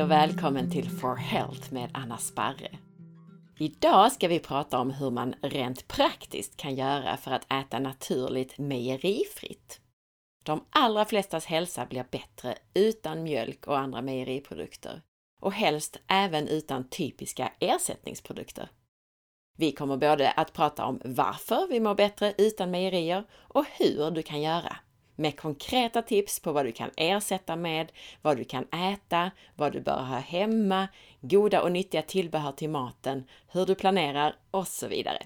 Hej och välkommen till For Health med Anna Sparre. Idag ska vi prata om hur man rent praktiskt kan göra för att äta naturligt mejerifritt. De allra flestas hälsa blir bättre utan mjölk och andra mejeriprodukter och helst även utan typiska ersättningsprodukter. Vi kommer både att prata om varför vi mår bättre utan mejerier och hur du kan göra med konkreta tips på vad du kan ersätta med, vad du kan äta, vad du bör ha hemma, goda och nyttiga tillbehör till maten, hur du planerar och så vidare.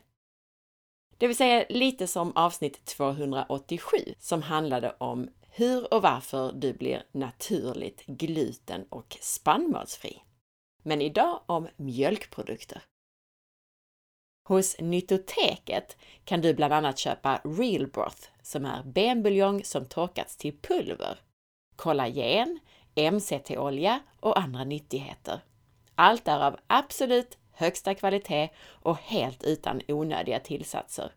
Det vill säga lite som avsnitt 287 som handlade om hur och varför du blir naturligt gluten och spannmålsfri. Men idag om mjölkprodukter. Hos Nyttoteket kan du bland annat köpa Real Broth som är benbuljong som torkats till pulver, kollagen, MCT-olja och andra nyttigheter. Allt är av absolut högsta kvalitet och helt utan onödiga tillsatser.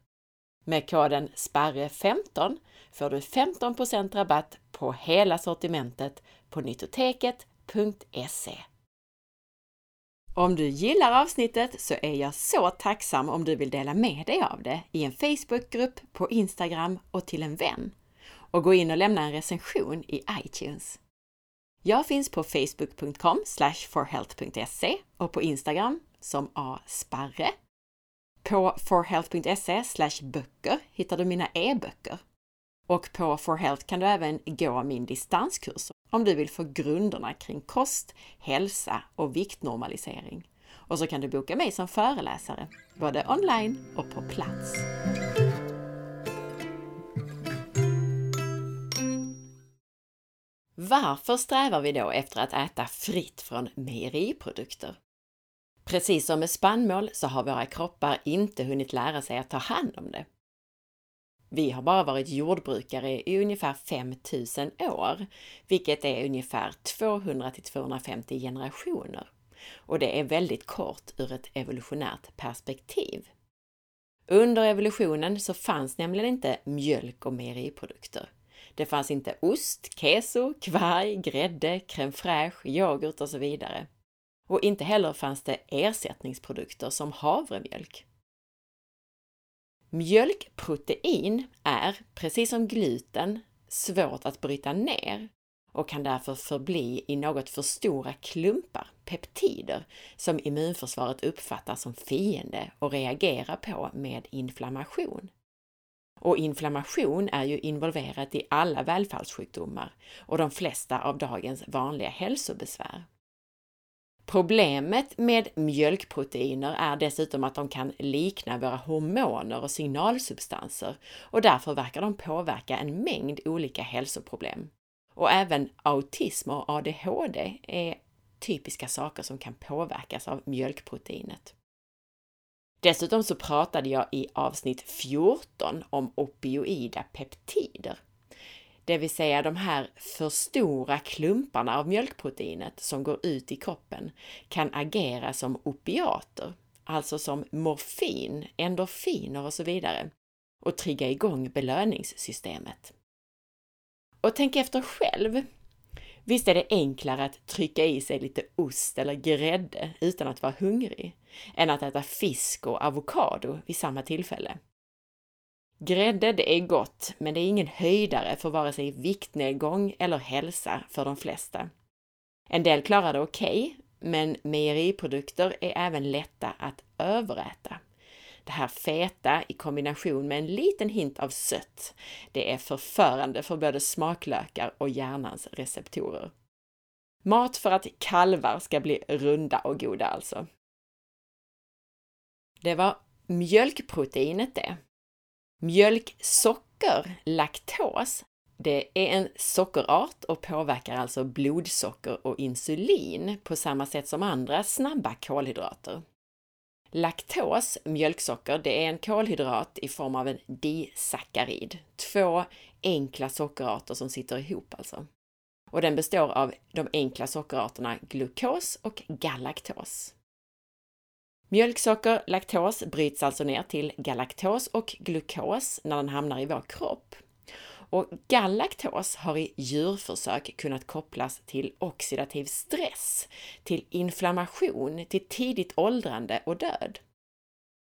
Med koden SPARRE15 får du 15% rabatt på hela sortimentet på nyttoteket.se. Om du gillar avsnittet så är jag så tacksam om du vill dela med dig av det i en Facebookgrupp, på Instagram och till en vän. Och gå in och lämna en recension i iTunes. Jag finns på facebook.com forhealth.se och på Instagram som asparre. På forhealth.se böcker hittar du mina e-böcker. Och på forhealth kan du även gå min distanskurs om du vill få grunderna kring kost, hälsa och viktnormalisering. Och så kan du boka mig som föreläsare, både online och på plats. Varför strävar vi då efter att äta fritt från mejeriprodukter? Precis som med spannmål så har våra kroppar inte hunnit lära sig att ta hand om det. Vi har bara varit jordbrukare i ungefär 5000 år, vilket är ungefär 200 till 250 generationer. Och det är väldigt kort ur ett evolutionärt perspektiv. Under evolutionen så fanns nämligen inte mjölk och mejeriprodukter. Det fanns inte ost, keso, kvarg, grädde, crème fraîche, yoghurt och så vidare. Och inte heller fanns det ersättningsprodukter som havremjölk. Mjölkprotein är, precis som gluten, svårt att bryta ner och kan därför förbli i något för stora klumpar, peptider, som immunförsvaret uppfattar som fiende och reagerar på med inflammation. Och inflammation är ju involverat i alla välfärdssjukdomar och de flesta av dagens vanliga hälsobesvär. Problemet med mjölkproteiner är dessutom att de kan likna våra hormoner och signalsubstanser och därför verkar de påverka en mängd olika hälsoproblem. Och även autism och ADHD är typiska saker som kan påverkas av mjölkproteinet. Dessutom så pratade jag i avsnitt 14 om opioida peptider det vill säga de här för stora klumparna av mjölkproteinet som går ut i kroppen, kan agera som opiater, alltså som morfin, endorfiner och så vidare, och trigga igång belöningssystemet. Och tänk efter själv. Visst är det enklare att trycka i sig lite ost eller grädde utan att vara hungrig, än att äta fisk och avokado vid samma tillfälle. Grädde, det är gott, men det är ingen höjdare för vare sig viktnedgång eller hälsa för de flesta. En del klarar det okej, okay, men mejeriprodukter är även lätta att överäta. Det här feta i kombination med en liten hint av sött, det är förförande för både smaklökar och hjärnans receptorer. Mat för att kalvar ska bli runda och goda alltså. Det var mjölkproteinet det. Mjölksocker, laktos, det är en sockerart och påverkar alltså blodsocker och insulin på samma sätt som andra snabba kolhydrater. Laktos, mjölksocker, det är en kolhydrat i form av en disackarid. Två enkla sockerarter som sitter ihop alltså. Och den består av de enkla sockerarterna glukos och galaktos. Mjölksocker, laktos, bryts alltså ner till galaktos och glukos när den hamnar i vår kropp. Och galaktos har i djurförsök kunnat kopplas till oxidativ stress, till inflammation, till tidigt åldrande och död.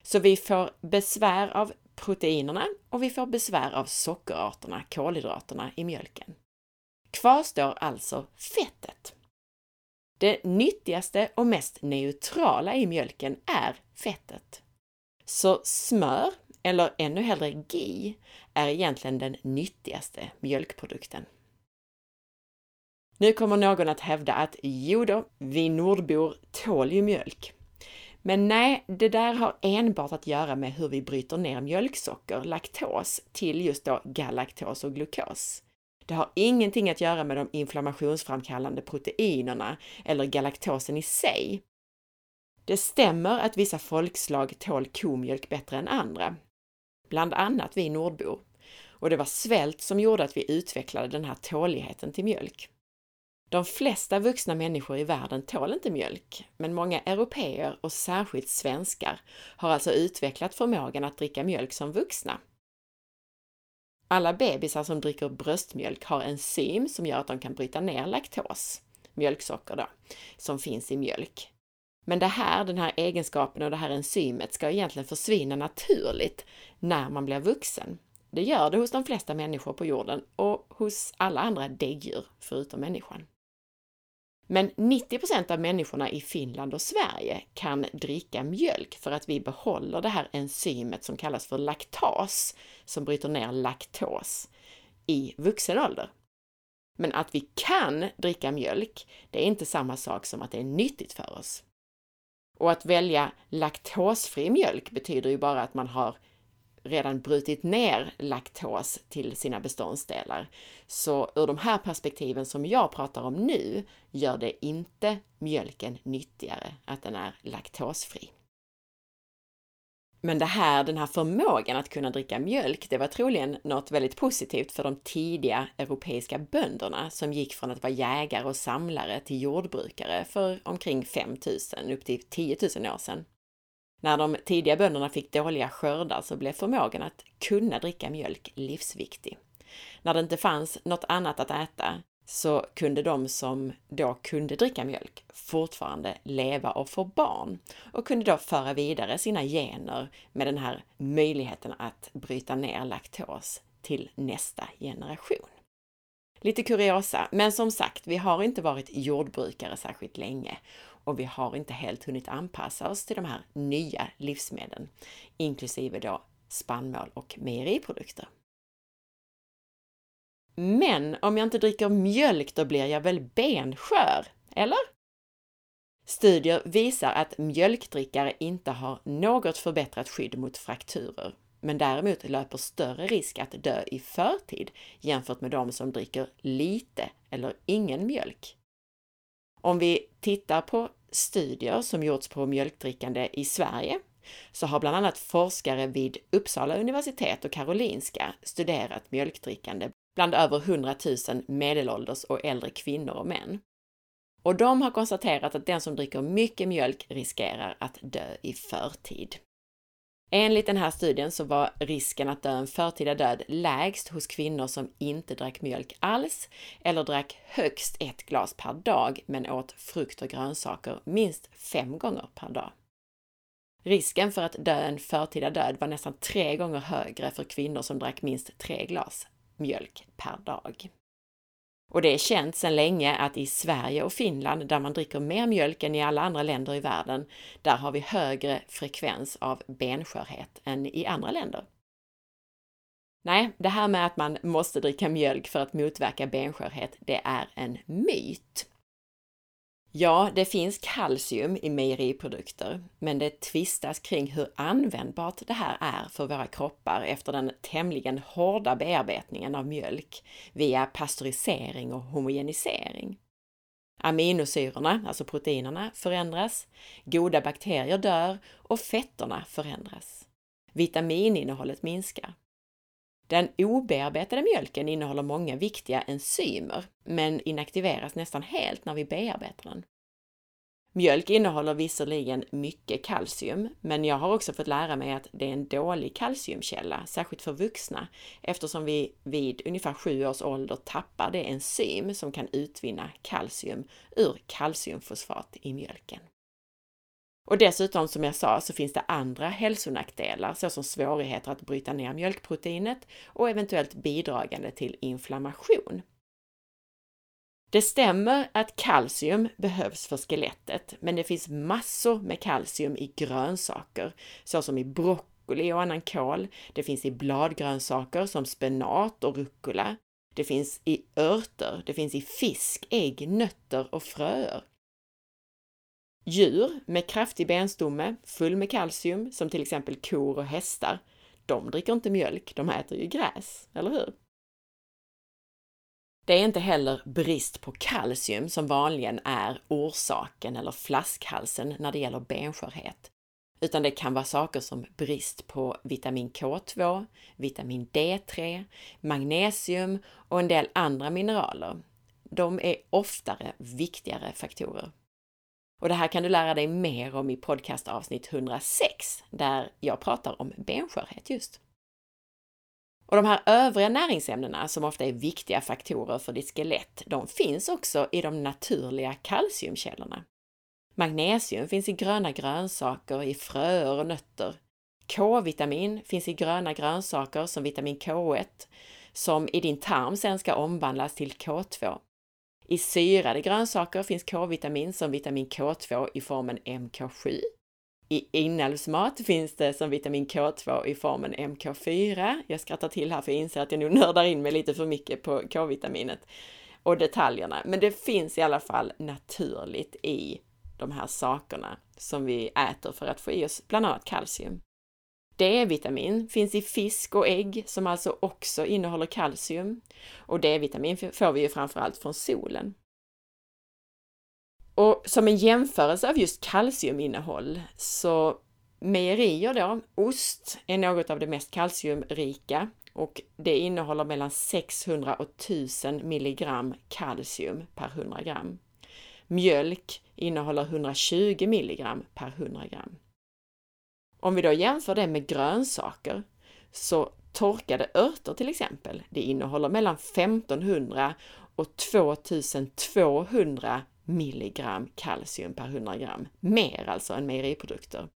Så vi får besvär av proteinerna och vi får besvär av sockerarterna, kolhydraterna i mjölken. Kvar står alltså fettet. Det nyttigaste och mest neutrala i mjölken är fettet. Så smör, eller ännu hellre GI, är egentligen den nyttigaste mjölkprodukten. Nu kommer någon att hävda att ”jodå, vi nordbor tål ju mjölk. Men nej, det där har enbart att göra med hur vi bryter ner mjölksocker, laktos, till just då galaktos och glukos. Det har ingenting att göra med de inflammationsframkallande proteinerna eller galaktosen i sig. Det stämmer att vissa folkslag tål komjölk bättre än andra, bland annat vi nordbor. Och det var svält som gjorde att vi utvecklade den här tåligheten till mjölk. De flesta vuxna människor i världen tål inte mjölk, men många europeer och särskilt svenskar har alltså utvecklat förmågan att dricka mjölk som vuxna. Alla bebisar som dricker bröstmjölk har enzym som gör att de kan bryta ner laktos, mjölksocker då, som finns i mjölk. Men det här, den här egenskapen och det här enzymet ska egentligen försvinna naturligt när man blir vuxen. Det gör det hos de flesta människor på jorden och hos alla andra däggdjur förutom människan. Men 90% av människorna i Finland och Sverige kan dricka mjölk för att vi behåller det här enzymet som kallas för laktas, som bryter ner laktos, i vuxen ålder. Men att vi kan dricka mjölk, det är inte samma sak som att det är nyttigt för oss. Och att välja laktosfri mjölk betyder ju bara att man har redan brutit ner laktos till sina beståndsdelar. Så ur de här perspektiven som jag pratar om nu gör det inte mjölken nyttigare att den är laktosfri. Men det här, den här förmågan att kunna dricka mjölk, det var troligen något väldigt positivt för de tidiga europeiska bönderna som gick från att vara jägare och samlare till jordbrukare för omkring 5000 upp till 10 000 år sedan. När de tidiga bönderna fick dåliga skördar så blev förmågan att kunna dricka mjölk livsviktig. När det inte fanns något annat att äta så kunde de som då kunde dricka mjölk fortfarande leva och få barn och kunde då föra vidare sina gener med den här möjligheten att bryta ner laktos till nästa generation. Lite kuriosa, men som sagt, vi har inte varit jordbrukare särskilt länge och vi har inte helt hunnit anpassa oss till de här nya livsmedlen, inklusive då spannmål och mejeriprodukter. Men om jag inte dricker mjölk, då blir jag väl benskör, eller? Studier visar att mjölkdrickare inte har något förbättrat skydd mot frakturer, men däremot löper större risk att dö i förtid jämfört med de som dricker lite eller ingen mjölk. Om vi tittar på studier som gjorts på mjölkdrickande i Sverige så har bland annat forskare vid Uppsala universitet och Karolinska studerat mjölkdrickande bland över 100 000 medelålders och äldre kvinnor och män. Och de har konstaterat att den som dricker mycket mjölk riskerar att dö i förtid. Enligt den här studien så var risken att dö en förtida död lägst hos kvinnor som inte drack mjölk alls eller drack högst ett glas per dag men åt frukt och grönsaker minst fem gånger per dag. Risken för att dö en förtida död var nästan tre gånger högre för kvinnor som drack minst tre glas mjölk per dag. Och det är känt sedan länge att i Sverige och Finland, där man dricker mer mjölk än i alla andra länder i världen, där har vi högre frekvens av benskörhet än i andra länder. Nej, det här med att man måste dricka mjölk för att motverka benskörhet, det är en myt. Ja, det finns kalcium i mejeriprodukter, men det tvistas kring hur användbart det här är för våra kroppar efter den tämligen hårda bearbetningen av mjölk via pastörisering och homogenisering. Aminosyrorna, alltså proteinerna, förändras, goda bakterier dör och fetterna förändras. Vitamininnehållet minskar. Den obearbetade mjölken innehåller många viktiga enzymer, men inaktiveras nästan helt när vi bearbetar den. Mjölk innehåller visserligen mycket kalcium, men jag har också fått lära mig att det är en dålig kalciumkälla, särskilt för vuxna, eftersom vi vid ungefär sju års ålder tappar det enzym som kan utvinna kalcium ur kalciumfosfat i mjölken. Och dessutom, som jag sa, så finns det andra hälsonackdelar såsom svårigheter att bryta ner mjölkproteinet och eventuellt bidragande till inflammation. Det stämmer att kalcium behövs för skelettet, men det finns massor med kalcium i grönsaker, såsom i broccoli och annan kål. Det finns i bladgrönsaker som spenat och rucola. Det finns i örter, det finns i fisk, ägg, nötter och fröer. Djur med kraftig benstomme, full med kalcium, som till exempel kor och hästar, de dricker inte mjölk, de äter ju gräs, eller hur? Det är inte heller brist på kalcium som vanligen är orsaken eller flaskhalsen när det gäller benskörhet, utan det kan vara saker som brist på vitamin K2, vitamin D3, magnesium och en del andra mineraler. De är oftare viktigare faktorer. Och det här kan du lära dig mer om i podcastavsnitt 106, där jag pratar om benskörhet just. Och de här övriga näringsämnena som ofta är viktiga faktorer för ditt skelett, de finns också i de naturliga kalciumkällorna. Magnesium finns i gröna grönsaker, i fröer och nötter. K-vitamin finns i gröna grönsaker som vitamin K1, som i din tarm sen ska omvandlas till K2. I syrade grönsaker finns K-vitamin som vitamin K2 i formen MK7. I inälvsmat finns det som vitamin K2 i formen MK4. Jag skrattar till här för jag inser att jag nu nördar in mig lite för mycket på K-vitaminet och detaljerna. Men det finns i alla fall naturligt i de här sakerna som vi äter för att få i oss bland annat kalcium. D-vitamin finns i fisk och ägg som alltså också innehåller kalcium. Och D-vitamin får vi ju framförallt från solen. Och som en jämförelse av just kalciuminnehåll så mejerier då, ost är något av det mest kalciumrika och det innehåller mellan 600 och 1000 milligram kalcium per 100 gram. Mjölk innehåller 120 milligram per 100 gram. Om vi då jämför det med grönsaker så torkade örter till exempel, det innehåller mellan 1500 och 2200 milligram kalcium per 100 gram. Mer alltså än mejeriprodukter.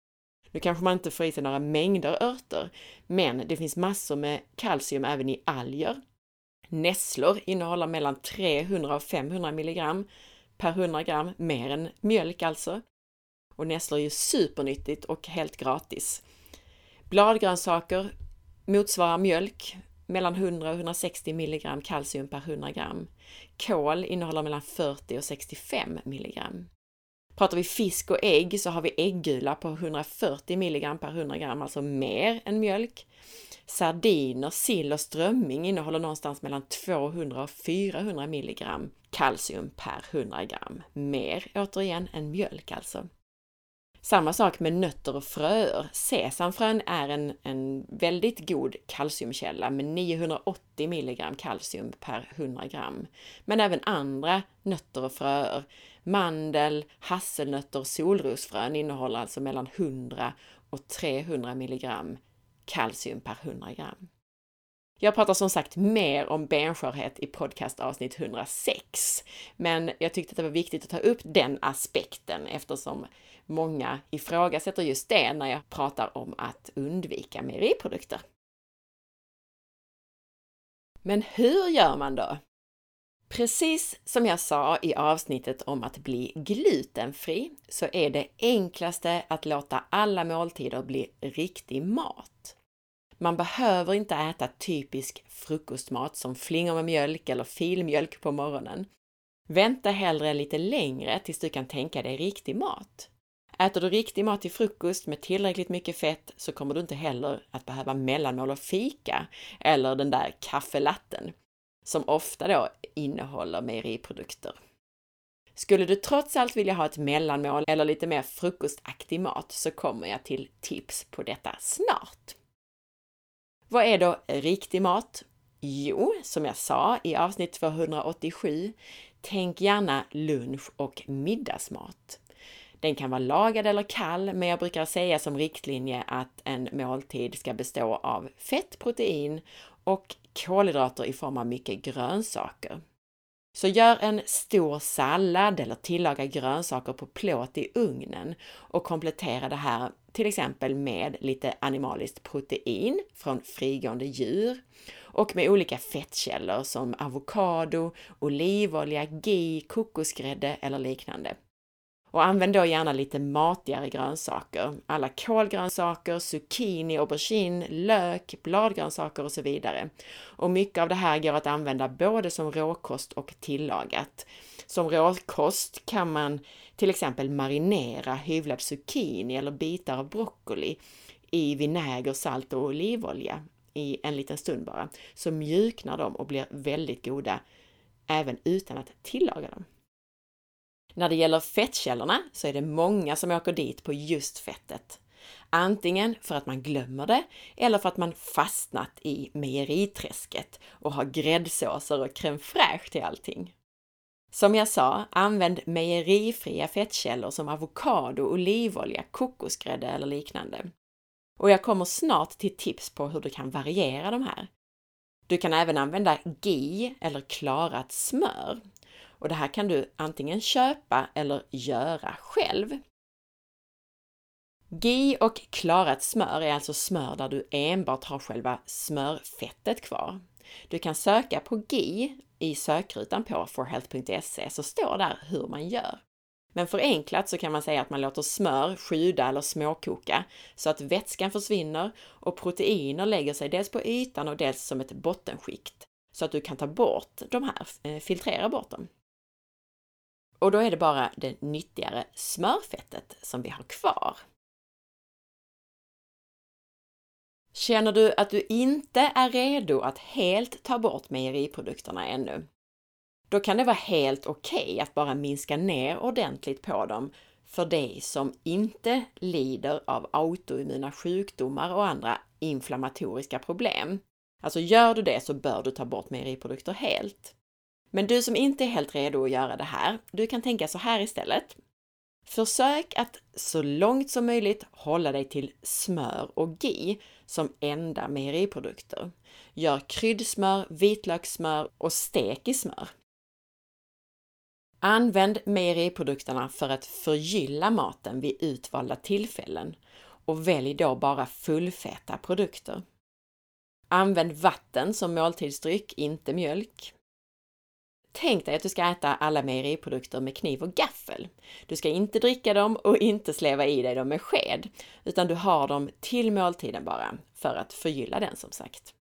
Nu kanske man inte får i sig några mängder örter, men det finns massor med kalcium även i alger. Nässlor innehåller mellan 300 och 500 milligram per 100 gram, mer än mjölk alltså. Och nässlor är ju supernyttigt och helt gratis. Bladgrönsaker motsvarar mjölk, mellan 100 och 160 milligram kalcium per 100 gram. Kål innehåller mellan 40 och 65 milligram. Pratar vi fisk och ägg så har vi äggula på 140 milligram per 100 gram, alltså mer än mjölk. Sardiner, sill och strömming innehåller någonstans mellan 200 och 400 milligram kalcium per 100 gram. Mer återigen än mjölk alltså. Samma sak med nötter och fröer. Sesamfrön är en, en väldigt god kalciumkälla med 980 milligram kalcium per 100 gram. Men även andra nötter och fröer. Mandel, hasselnötter och solrosfrön innehåller alltså mellan 100 och 300 milligram kalcium per 100 gram. Jag pratar som sagt mer om benskörhet i podcast avsnitt 106, men jag tyckte att det var viktigt att ta upp den aspekten eftersom många ifrågasätter just det när jag pratar om att undvika mejeriprodukter. Men hur gör man då? Precis som jag sa i avsnittet om att bli glutenfri så är det enklaste att låta alla måltider bli riktig mat. Man behöver inte äta typisk frukostmat som flingor med mjölk eller filmjölk på morgonen. Vänta hellre lite längre tills du kan tänka dig riktig mat. Äter du riktig mat till frukost med tillräckligt mycket fett så kommer du inte heller att behöva mellanmål och fika eller den där kaffelatten som ofta då innehåller mejeriprodukter. Skulle du trots allt vilja ha ett mellanmål eller lite mer frukostaktig mat så kommer jag till tips på detta snart. Vad är då riktig mat? Jo, som jag sa i avsnitt 287, tänk gärna lunch och middagsmat. Den kan vara lagad eller kall, men jag brukar säga som riktlinje att en måltid ska bestå av fett, protein och kolhydrater i form av mycket grönsaker. Så gör en stor sallad eller tillaga grönsaker på plåt i ugnen och komplettera det här till exempel med lite animaliskt protein från frigående djur och med olika fettkällor som avokado, olivolja, ghee, kokosgrädde eller liknande. Och använd då gärna lite matigare grönsaker. Alla kolgrönsaker, zucchini, aubergine, lök, bladgrönsaker och så vidare. Och mycket av det här går att använda både som råkost och tillagat. Som råkost kan man till exempel marinera hyvlad zucchini eller bitar av broccoli i vinäger, salt och olivolja i en liten stund bara, så mjuknar de och blir väldigt goda även utan att tillaga dem. När det gäller fettkällorna så är det många som åker dit på just fettet. Antingen för att man glömmer det eller för att man fastnat i mejeriträsket och har gräddsåser och crème fraîche till allting. Som jag sa, använd mejerifria fettkällor som avokado, olivolja, kokosgrädde eller liknande. Och jag kommer snart till tips på hur du kan variera de här. Du kan även använda ghee eller klarat smör och det här kan du antingen köpa eller göra själv. Ghee och klarat smör är alltså smör där du enbart har själva smörfettet kvar. Du kan söka på ghee i sökrutan på forhealth.se så står där hur man gör. Men förenklat så kan man säga att man låter smör sjuda eller småkoka så att vätskan försvinner och proteiner lägger sig dels på ytan och dels som ett bottenskikt så att du kan ta bort de här, eh, filtrera bort dem. Och då är det bara det nyttigare smörfettet som vi har kvar. Känner du att du inte är redo att helt ta bort mejeriprodukterna ännu? Då kan det vara helt okej okay att bara minska ner ordentligt på dem för dig som inte lider av autoimmuna sjukdomar och andra inflammatoriska problem. Alltså gör du det så bör du ta bort mejeriprodukter helt. Men du som inte är helt redo att göra det här, du kan tänka så här istället. Försök att så långt som möjligt hålla dig till smör och ghee som enda mejeriprodukter. Gör kryddsmör, vitlökssmör och stek i smör. Använd mejeriprodukterna för att förgylla maten vid utvalda tillfällen och välj då bara fullfeta produkter. Använd vatten som måltidsdryck, inte mjölk. Tänk dig att du ska äta alla mejeriprodukter med kniv och gaffel. Du ska inte dricka dem och inte sleva i dig dem med sked, utan du har dem till måltiden bara, för att förgylla den som sagt.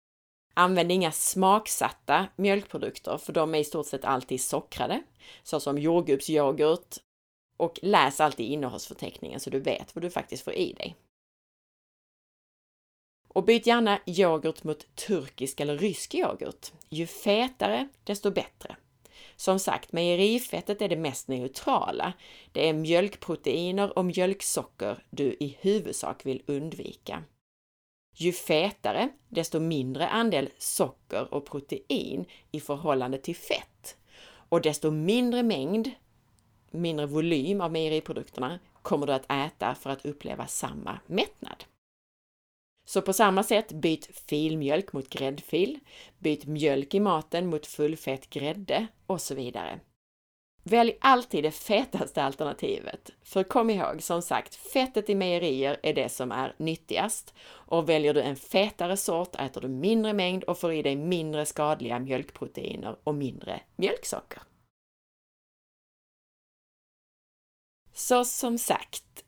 Använd inga smaksatta mjölkprodukter, för de är i stort sett alltid sockrade, såsom jordgubbsyoghurt. Och läs alltid innehållsförteckningen så du vet vad du faktiskt får i dig. Och byt gärna yoghurt mot turkisk eller rysk yoghurt. Ju fetare, desto bättre. Som sagt, mejerifettet är det mest neutrala. Det är mjölkproteiner och mjölksocker du i huvudsak vill undvika. Ju fetare, desto mindre andel socker och protein i förhållande till fett. Och desto mindre mängd, mindre volym av mejeriprodukterna kommer du att äta för att uppleva samma mättnad. Så på samma sätt, byt filmjölk mot gräddfil, byt mjölk i maten mot fullfett grädde och så vidare. Välj alltid det fetaste alternativet. För kom ihåg, som sagt, fettet i mejerier är det som är nyttigast. Och väljer du en fetare sort äter du mindre mängd och får i dig mindre skadliga mjölkproteiner och mindre mjölksocker. Så som sagt,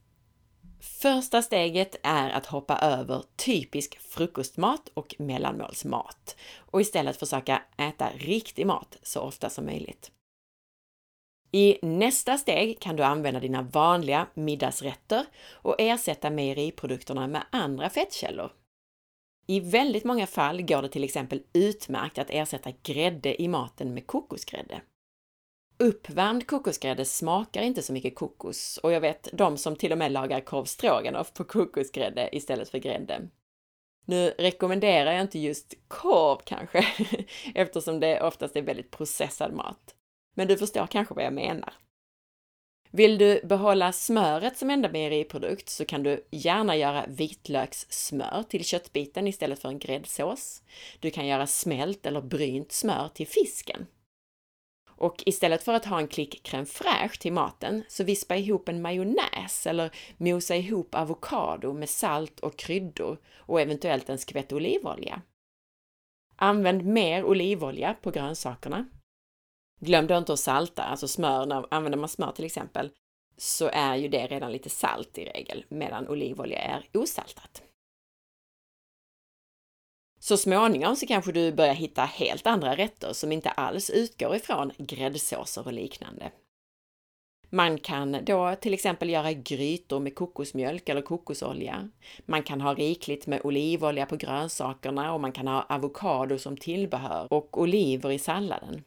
Första steget är att hoppa över typisk frukostmat och mellanmålsmat och istället försöka äta riktig mat så ofta som möjligt. I nästa steg kan du använda dina vanliga middagsrätter och ersätta mejeriprodukterna med andra fettkällor. I väldigt många fall går det till exempel utmärkt att ersätta grädde i maten med kokosgrädde. Uppvärmd kokosgrädde smakar inte så mycket kokos och jag vet de som till och med lagar korv stroganoff på kokosgrädde istället för grädde. Nu rekommenderar jag inte just korv kanske, eftersom det oftast är väldigt processad mat. Men du förstår kanske vad jag menar. Vill du behålla smöret som enda mejeriprodukt så kan du gärna göra vitlökssmör till köttbiten istället för en gräddsås. Du kan göra smält eller brynt smör till fisken. Och istället för att ha en klick crème fraîche till maten, så vispa ihop en majonnäs eller mosa ihop avokado med salt och kryddor och eventuellt en skvätt olivolja. Använd mer olivolja på grönsakerna. Glöm då inte att salta, alltså smör, när, använder man smör till exempel, så är ju det redan lite salt i regel, medan olivolja är osaltat. Så småningom så kanske du börjar hitta helt andra rätter som inte alls utgår ifrån gräddsåser och liknande. Man kan då till exempel göra grytor med kokosmjölk eller kokosolja. Man kan ha rikligt med olivolja på grönsakerna och man kan ha avokado som tillbehör och oliver i salladen.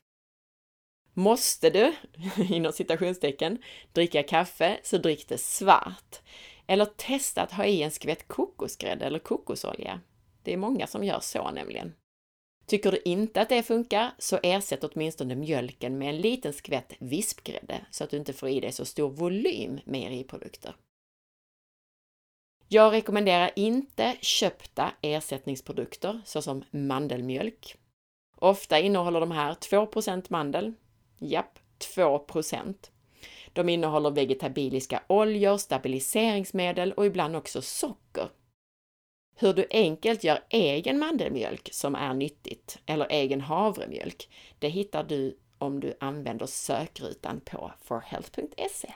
Måste du, inom citationstecken, dricka kaffe så drick det svart. Eller testa att ha i en skvätt kokosgrädde eller kokosolja. Det är många som gör så nämligen. Tycker du inte att det funkar, så ersätt åtminstone mjölken med en liten skvätt vispgrädde så att du inte får i dig så stor volym mejeriprodukter. Jag rekommenderar inte köpta ersättningsprodukter såsom mandelmjölk. Ofta innehåller de här 2% mandel. Japp, 2% De innehåller vegetabiliska oljor, stabiliseringsmedel och ibland också socker hur du enkelt gör egen mandelmjölk som är nyttigt, eller egen havremjölk, det hittar du om du använder sökrutan på forhealth.se.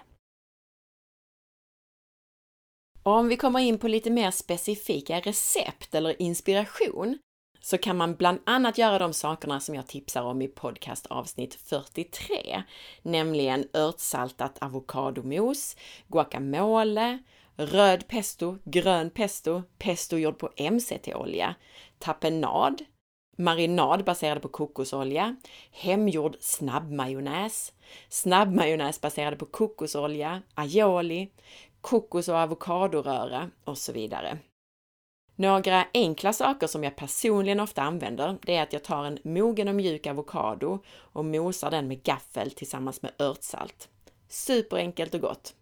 Om vi kommer in på lite mer specifika recept eller inspiration så kan man bland annat göra de sakerna som jag tipsar om i podcast avsnitt 43, nämligen örtsaltat avokadomos, guacamole, röd pesto, grön pesto, pesto gjord på MCT-olja, tapenad, marinad baserad på kokosolja, hemgjord snabbmajonnäs, snabbmajonnäs baserad på kokosolja, aioli, kokos och avokadoröra och så vidare. Några enkla saker som jag personligen ofta använder, det är att jag tar en mogen och mjuk avokado och mosar den med gaffel tillsammans med örtsalt. Superenkelt och gott!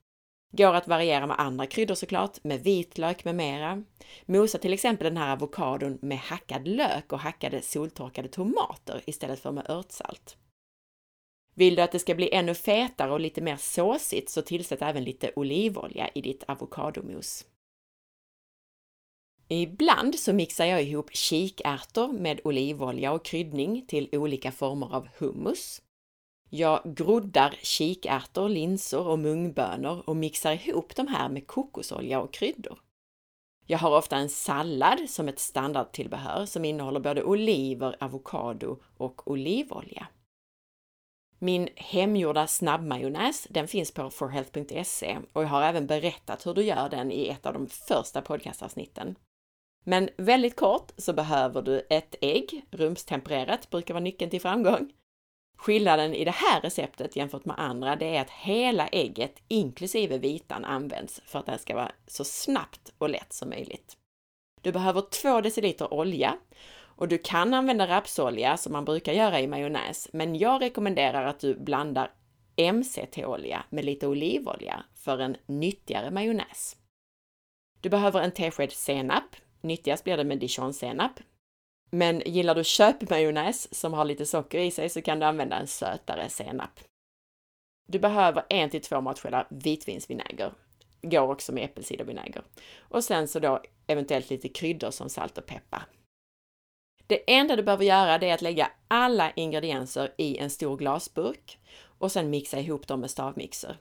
Går att variera med andra kryddor såklart, med vitlök med mera. Mosa till exempel den här avokadon med hackad lök och hackade soltorkade tomater istället för med örtsalt. Vill du att det ska bli ännu fetare och lite mer såsigt så tillsätt även lite olivolja i ditt avokadomos. Ibland så mixar jag ihop kikärtor med olivolja och kryddning till olika former av hummus. Jag groddar kikärtor, linser och mungbönor och mixar ihop de här med kokosolja och kryddor. Jag har ofta en sallad som ett standardtillbehör som innehåller både oliver, avokado och olivolja. Min hemgjorda snabbmajonnäs, den finns på forhealth.se och jag har även berättat hur du gör den i ett av de första podcastavsnitten. Men väldigt kort så behöver du ett ägg, rumstempererat brukar vara nyckeln till framgång, Skillnaden i det här receptet jämfört med andra, det är att hela ägget inklusive vitan används för att det ska vara så snabbt och lätt som möjligt. Du behöver 2 deciliter olja och du kan använda rapsolja som man brukar göra i majonnäs, men jag rekommenderar att du blandar MCT-olja med lite olivolja för en nyttigare majonnäs. Du behöver en tesked senap. Nyttigast blir det med dijonsenap. Men gillar du köpmajonnäs som har lite socker i sig så kan du använda en sötare senap. Du behöver en till två matskedar vitvinsvinäger. Går också med äppelcidervinäger. Och sen så då eventuellt lite kryddor som salt och peppar. Det enda du behöver göra är att lägga alla ingredienser i en stor glasburk och sen mixa ihop dem med stavmixer.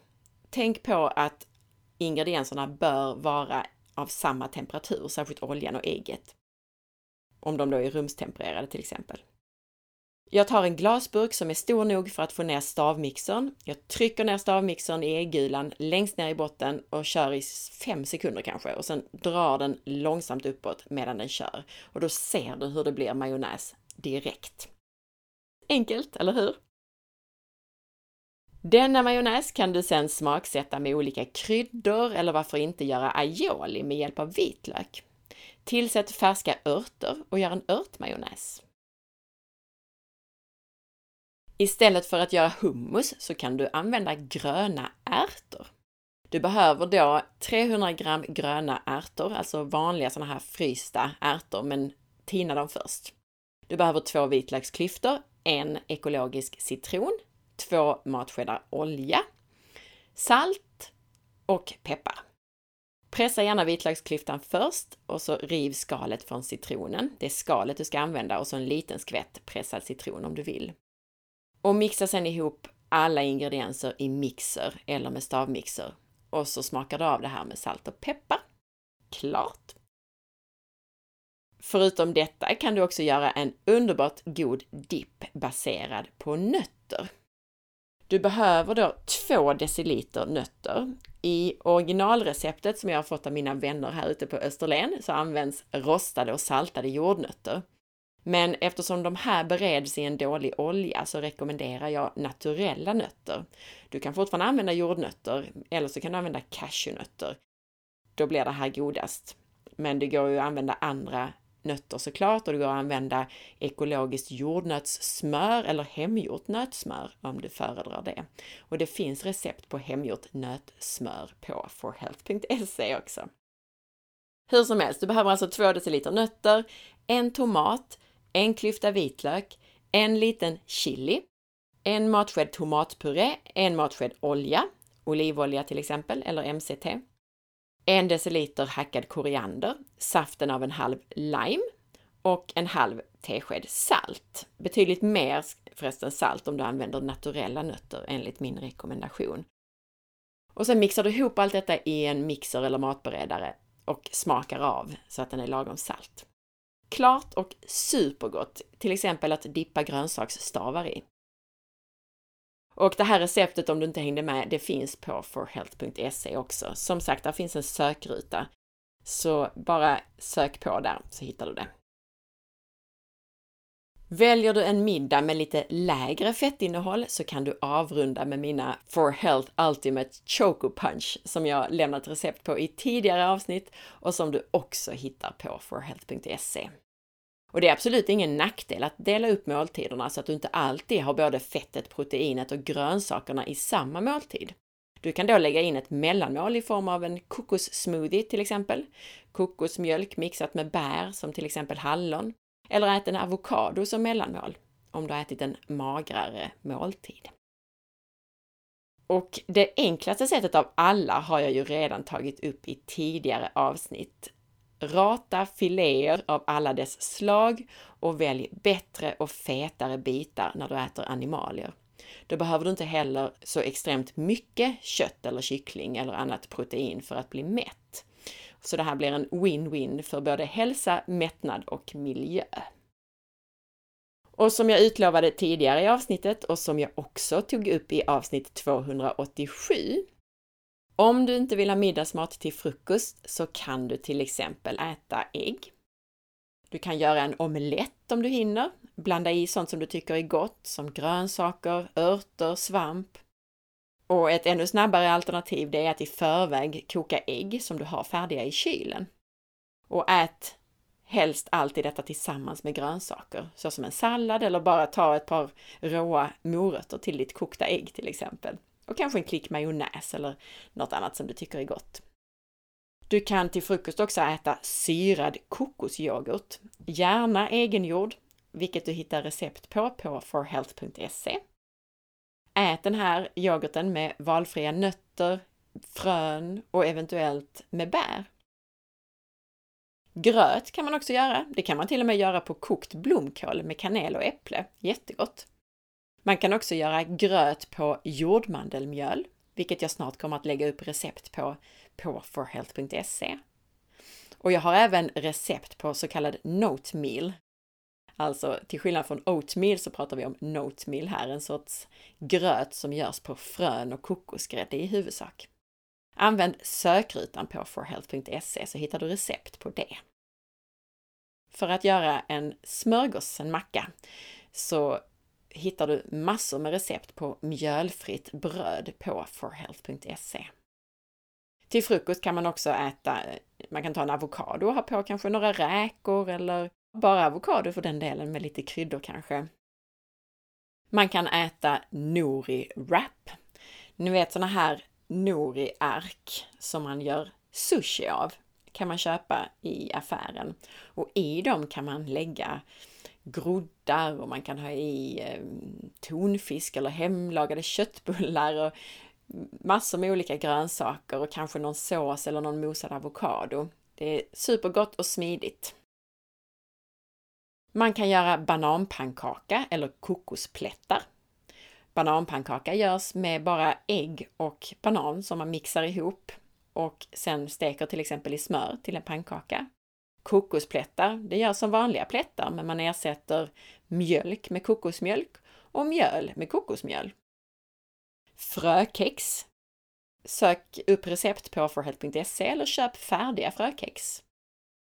Tänk på att ingredienserna bör vara av samma temperatur, särskilt oljan och ägget om de då är rumstempererade till exempel. Jag tar en glasburk som är stor nog för att få ner stavmixern. Jag trycker ner stavmixern i äggulan längst ner i botten och kör i fem sekunder kanske och sen drar den långsamt uppåt medan den kör. Och då ser du hur det blir majonnäs direkt. Enkelt, eller hur? Denna majonnäs kan du sedan smaksätta med olika kryddor eller varför inte göra aioli med hjälp av vitlök. Tillsätt färska örter och gör en örtmajonnäs. Istället för att göra hummus så kan du använda gröna ärtor. Du behöver då 300 gram gröna ärtor, alltså vanliga sådana här frysta ärtor, men tina dem först. Du behöver två vitlöksklyftor, en ekologisk citron, två matskedar olja, salt och peppar. Pressa gärna vitlöksklyftan först och så riv skalet från citronen. Det är skalet du ska använda och så en liten skvätt pressad citron om du vill. Och mixa sedan ihop alla ingredienser i mixer eller med stavmixer. Och så smakar du av det här med salt och peppar. Klart! Förutom detta kan du också göra en underbart god dipp baserad på nötter. Du behöver då 2 deciliter nötter. I originalreceptet som jag har fått av mina vänner här ute på Österlen så används rostade och saltade jordnötter. Men eftersom de här bereds i en dålig olja så rekommenderar jag naturella nötter. Du kan fortfarande använda jordnötter eller så kan du använda cashewnötter. Då blir det här godast. Men det går ju att använda andra nötter såklart och det går att använda ekologiskt jordnötssmör eller hemgjort nötsmör om du föredrar det. Och det finns recept på hemgjort nötsmör på forhealth.se också. Hur som helst, du behöver alltså 2 deciliter nötter, en tomat, en klyfta vitlök, en liten chili, en matsked tomatpuré, en matsked olja, olivolja till exempel, eller MCT, en deciliter hackad koriander, saften av en halv lime och en halv tesked salt. Betydligt mer förresten salt om du använder naturella nötter enligt min rekommendation. Och sen mixar du ihop allt detta i en mixer eller matberedare och smakar av så att den är lagom salt. Klart och supergott, till exempel att dippa grönsaksstavar i. Och det här receptet, om du inte hängde med, det finns på forhealth.se också. Som sagt, där finns en sökruta. Så bara sök på där så hittar du det. Väljer du en middag med lite lägre fettinnehåll så kan du avrunda med mina For Health Ultimate Choco Punch som jag lämnat recept på i tidigare avsnitt och som du också hittar på forhealth.se. Och det är absolut ingen nackdel att dela upp måltiderna så att du inte alltid har både fettet, proteinet och grönsakerna i samma måltid. Du kan då lägga in ett mellanmål i form av en kokossmoothie till exempel, kokosmjölk mixat med bär som till exempel hallon, eller ät en avokado som mellanmål om du har ätit en magrare måltid. Och det enklaste sättet av alla har jag ju redan tagit upp i tidigare avsnitt. Rata filéer av alla dess slag och välj bättre och fetare bitar när du äter animalier. Då behöver du inte heller så extremt mycket kött eller kyckling eller annat protein för att bli mätt. Så det här blir en win-win för både hälsa, mättnad och miljö. Och som jag utlovade tidigare i avsnittet och som jag också tog upp i avsnitt 287 om du inte vill ha middagsmat till frukost så kan du till exempel äta ägg. Du kan göra en omelett om du hinner. Blanda i sånt som du tycker är gott som grönsaker, örter, svamp. Och ett ännu snabbare alternativ det är att i förväg koka ägg som du har färdiga i kylen. Och ät helst alltid detta tillsammans med grönsaker, såsom en sallad eller bara ta ett par råa morötter till ditt kokta ägg till exempel. Och kanske en klick majonnäs eller något annat som du tycker är gott. Du kan till frukost också äta syrad kokosyoghurt, gärna egengjord, vilket du hittar recept på på forhealth.se. Ät den här yoghurten med valfria nötter, frön och eventuellt med bär. Gröt kan man också göra. Det kan man till och med göra på kokt blomkål med kanel och äpple. Jättegott! Man kan också göra gröt på jordmandelmjöl, vilket jag snart kommer att lägga upp recept på på forhealth.se. Och jag har även recept på så kallad note meal. Alltså till skillnad från oatmeal så pratar vi om note meal här, en sorts gröt som görs på frön och kokosgrädde i huvudsak. Använd sökrutan på forhealth.se så hittar du recept på det. För att göra en smörgås, en macka, så hittar du massor med recept på mjölfritt bröd på forhealth.se. Till frukost kan man också äta, eh, man kan ta en avokado och ha på kanske några räkor eller bara avokado för den delen med lite kryddor kanske. Man kan äta nori wrap. Ni vet såna här nori-ark som man gör sushi av kan man köpa i affären och i dem kan man lägga groddar och man kan ha i eh, tonfisk eller hemlagade köttbullar och massor med olika grönsaker och kanske någon sås eller någon mosad avokado. Det är supergott och smidigt. Man kan göra bananpannkaka eller kokosplättar. Bananpannkaka görs med bara ägg och banan som man mixar ihop och sen steker till exempel i smör till en pannkaka. Kokosplättar, det görs som vanliga plättar men man ersätter mjölk med kokosmjölk och mjöl med kokosmjöl. Frökex. Sök upp recept på forhealth.se eller köp färdiga frökex.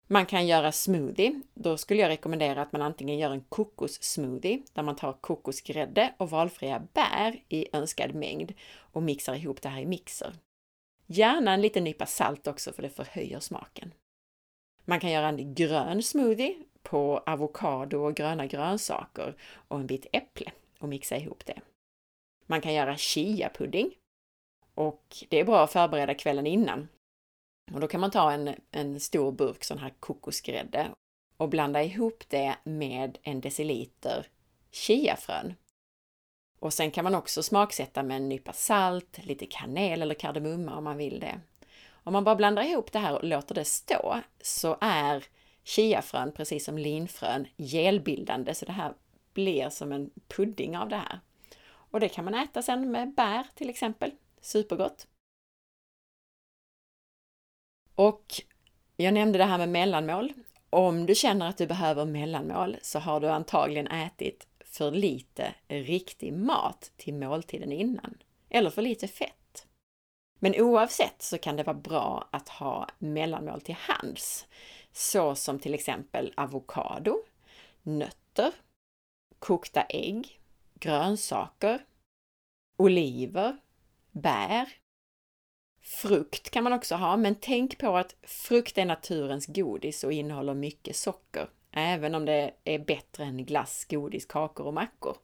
Man kan göra smoothie. Då skulle jag rekommendera att man antingen gör en kokossmoothie där man tar kokosgrädde och valfria bär i önskad mängd och mixar ihop det här i mixer. Gärna en liten nypa salt också för det förhöjer smaken. Man kan göra en grön smoothie på avokado och gröna grönsaker och en bit äpple och mixa ihop det. Man kan göra chia-pudding och det är bra att förbereda kvällen innan. Och då kan man ta en, en stor burk sån här kokosgrädde och blanda ihop det med en deciliter chiafrön. Och sen kan man också smaksätta med en nypa salt, lite kanel eller kardemumma om man vill det. Om man bara blandar ihop det här och låter det stå så är chiafrön, precis som linfrön, gelbildande så det här blir som en pudding av det här. Och det kan man äta sen med bär till exempel. Supergott! Och jag nämnde det här med mellanmål. Om du känner att du behöver mellanmål så har du antagligen ätit för lite riktig mat till måltiden innan. Eller för lite fett. Men oavsett så kan det vara bra att ha mellanmål till hands. Så som till exempel avokado, nötter, kokta ägg, grönsaker, oliver, bär. Frukt kan man också ha, men tänk på att frukt är naturens godis och innehåller mycket socker, även om det är bättre än glass, godis, kakor och mackor.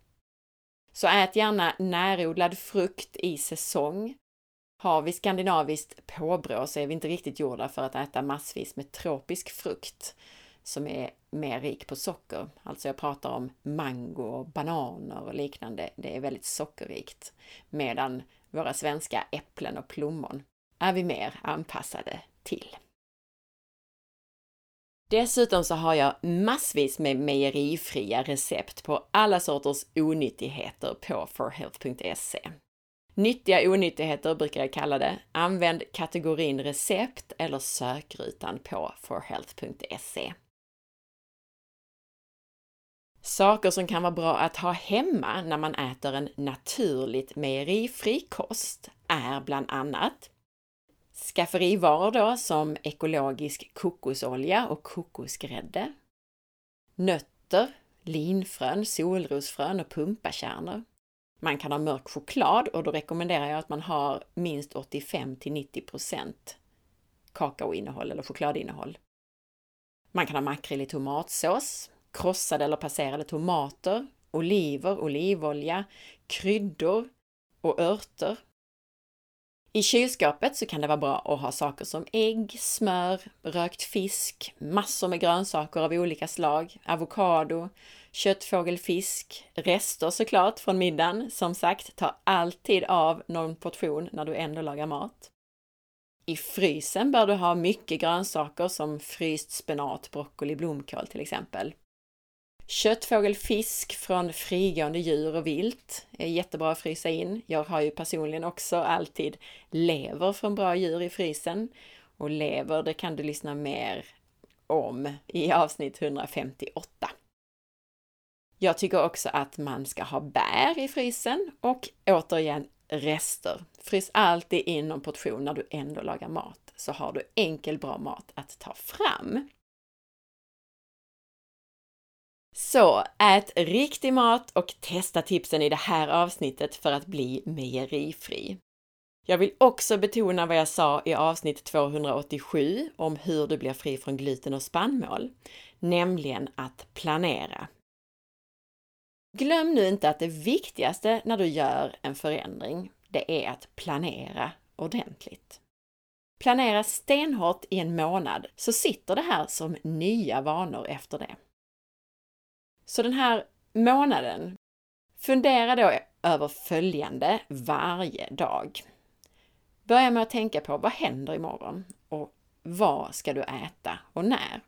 Så ät gärna närodlad frukt i säsong. Har vi skandinaviskt påbrå så är vi inte riktigt gjorda för att äta massvis med tropisk frukt som är mer rik på socker. Alltså jag pratar om mango, bananer och liknande. Det är väldigt sockerrikt. Medan våra svenska äpplen och plommon är vi mer anpassade till. Dessutom så har jag massvis med mejerifria recept på alla sorters onyttigheter på forhealth.se. Nyttiga onyttigheter brukar jag kalla det. Använd kategorin recept eller sökrutan på forhealth.se. Saker som kan vara bra att ha hemma när man äter en naturligt mejerifri kost är bland annat skafferivaror då som ekologisk kokosolja och kokosgrädde, nötter, linfrön, solrosfrön och pumpakärnor. Man kan ha mörk choklad och då rekommenderar jag att man har minst 85 till 90% kakaoinnehåll eller chokladinnehåll. Man kan ha makrill i tomatsås, krossade eller passerade tomater, oliver, olivolja, kryddor och örter. I kylskåpet så kan det vara bra att ha saker som ägg, smör, rökt fisk, massor med grönsaker av olika slag, avokado, köttfågelfisk, rester såklart från middagen. Som sagt, ta alltid av någon portion när du ändå lagar mat. I frysen bör du ha mycket grönsaker som fryst spenat, broccoli, blomkål till exempel. Köttfågel, fisk från frigående djur och vilt är jättebra att frysa in. Jag har ju personligen också alltid lever från bra djur i frysen. Och lever, det kan du lyssna mer om i avsnitt 158. Jag tycker också att man ska ha bär i frysen och återigen rester. Frys alltid in någon portion när du ändå lagar mat, så har du enkel bra mat att ta fram. Så ät riktig mat och testa tipsen i det här avsnittet för att bli mejerifri. Jag vill också betona vad jag sa i avsnitt 287 om hur du blir fri från gluten och spannmål, nämligen att planera. Glöm nu inte att det viktigaste när du gör en förändring, det är att planera ordentligt. Planera stenhårt i en månad så sitter det här som nya vanor efter det. Så den här månaden, fundera då över följande varje dag. Börja med att tänka på vad händer imorgon och vad ska du äta och när?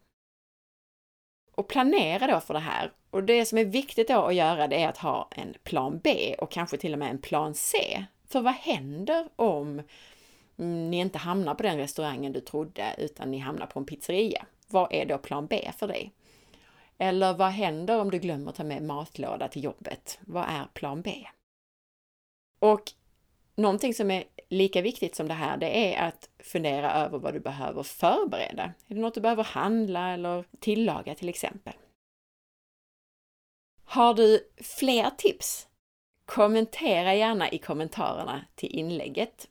Och planera då för det här. Och det som är viktigt då att göra det är att ha en plan B och kanske till och med en plan C. För vad händer om mm, ni inte hamnar på den restaurangen du trodde utan ni hamnar på en pizzeria? Vad är då plan B för dig? Eller vad händer om du glömmer ta med matlåda till jobbet? Vad är plan B? Och någonting som är lika viktigt som det här, det är att fundera över vad du behöver förbereda. Är det något du behöver handla eller tillaga till exempel? Har du fler tips? Kommentera gärna i kommentarerna till inlägget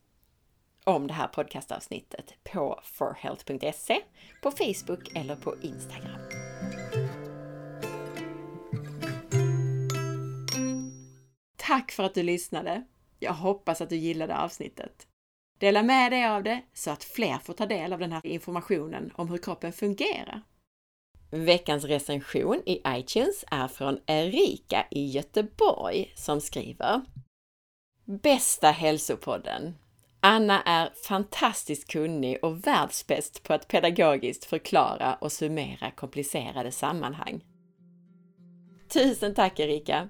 om det här podcastavsnittet på forhealth.se, på Facebook eller på Instagram. Tack för att du lyssnade! Jag hoppas att du gillade avsnittet. Dela med dig av det så att fler får ta del av den här informationen om hur kroppen fungerar. Veckans recension i iTunes är från Erika i Göteborg som skriver Bästa hälsopodden! Anna är fantastiskt kunnig och världsbäst på att pedagogiskt förklara och summera komplicerade sammanhang. Tusen tack Erika!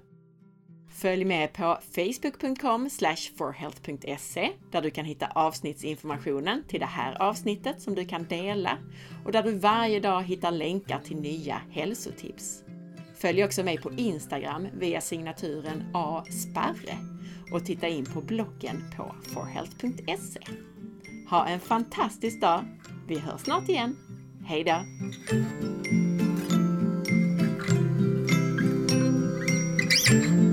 Följ med på facebook.com forhealth.se där du kan hitta avsnittsinformationen till det här avsnittet som du kan dela och där du varje dag hittar länkar till nya hälsotips. Följ också mig på Instagram via signaturen asparre och titta in på bloggen på forhealth.se. Ha en fantastisk dag! Vi hörs snart igen. Hejdå! thank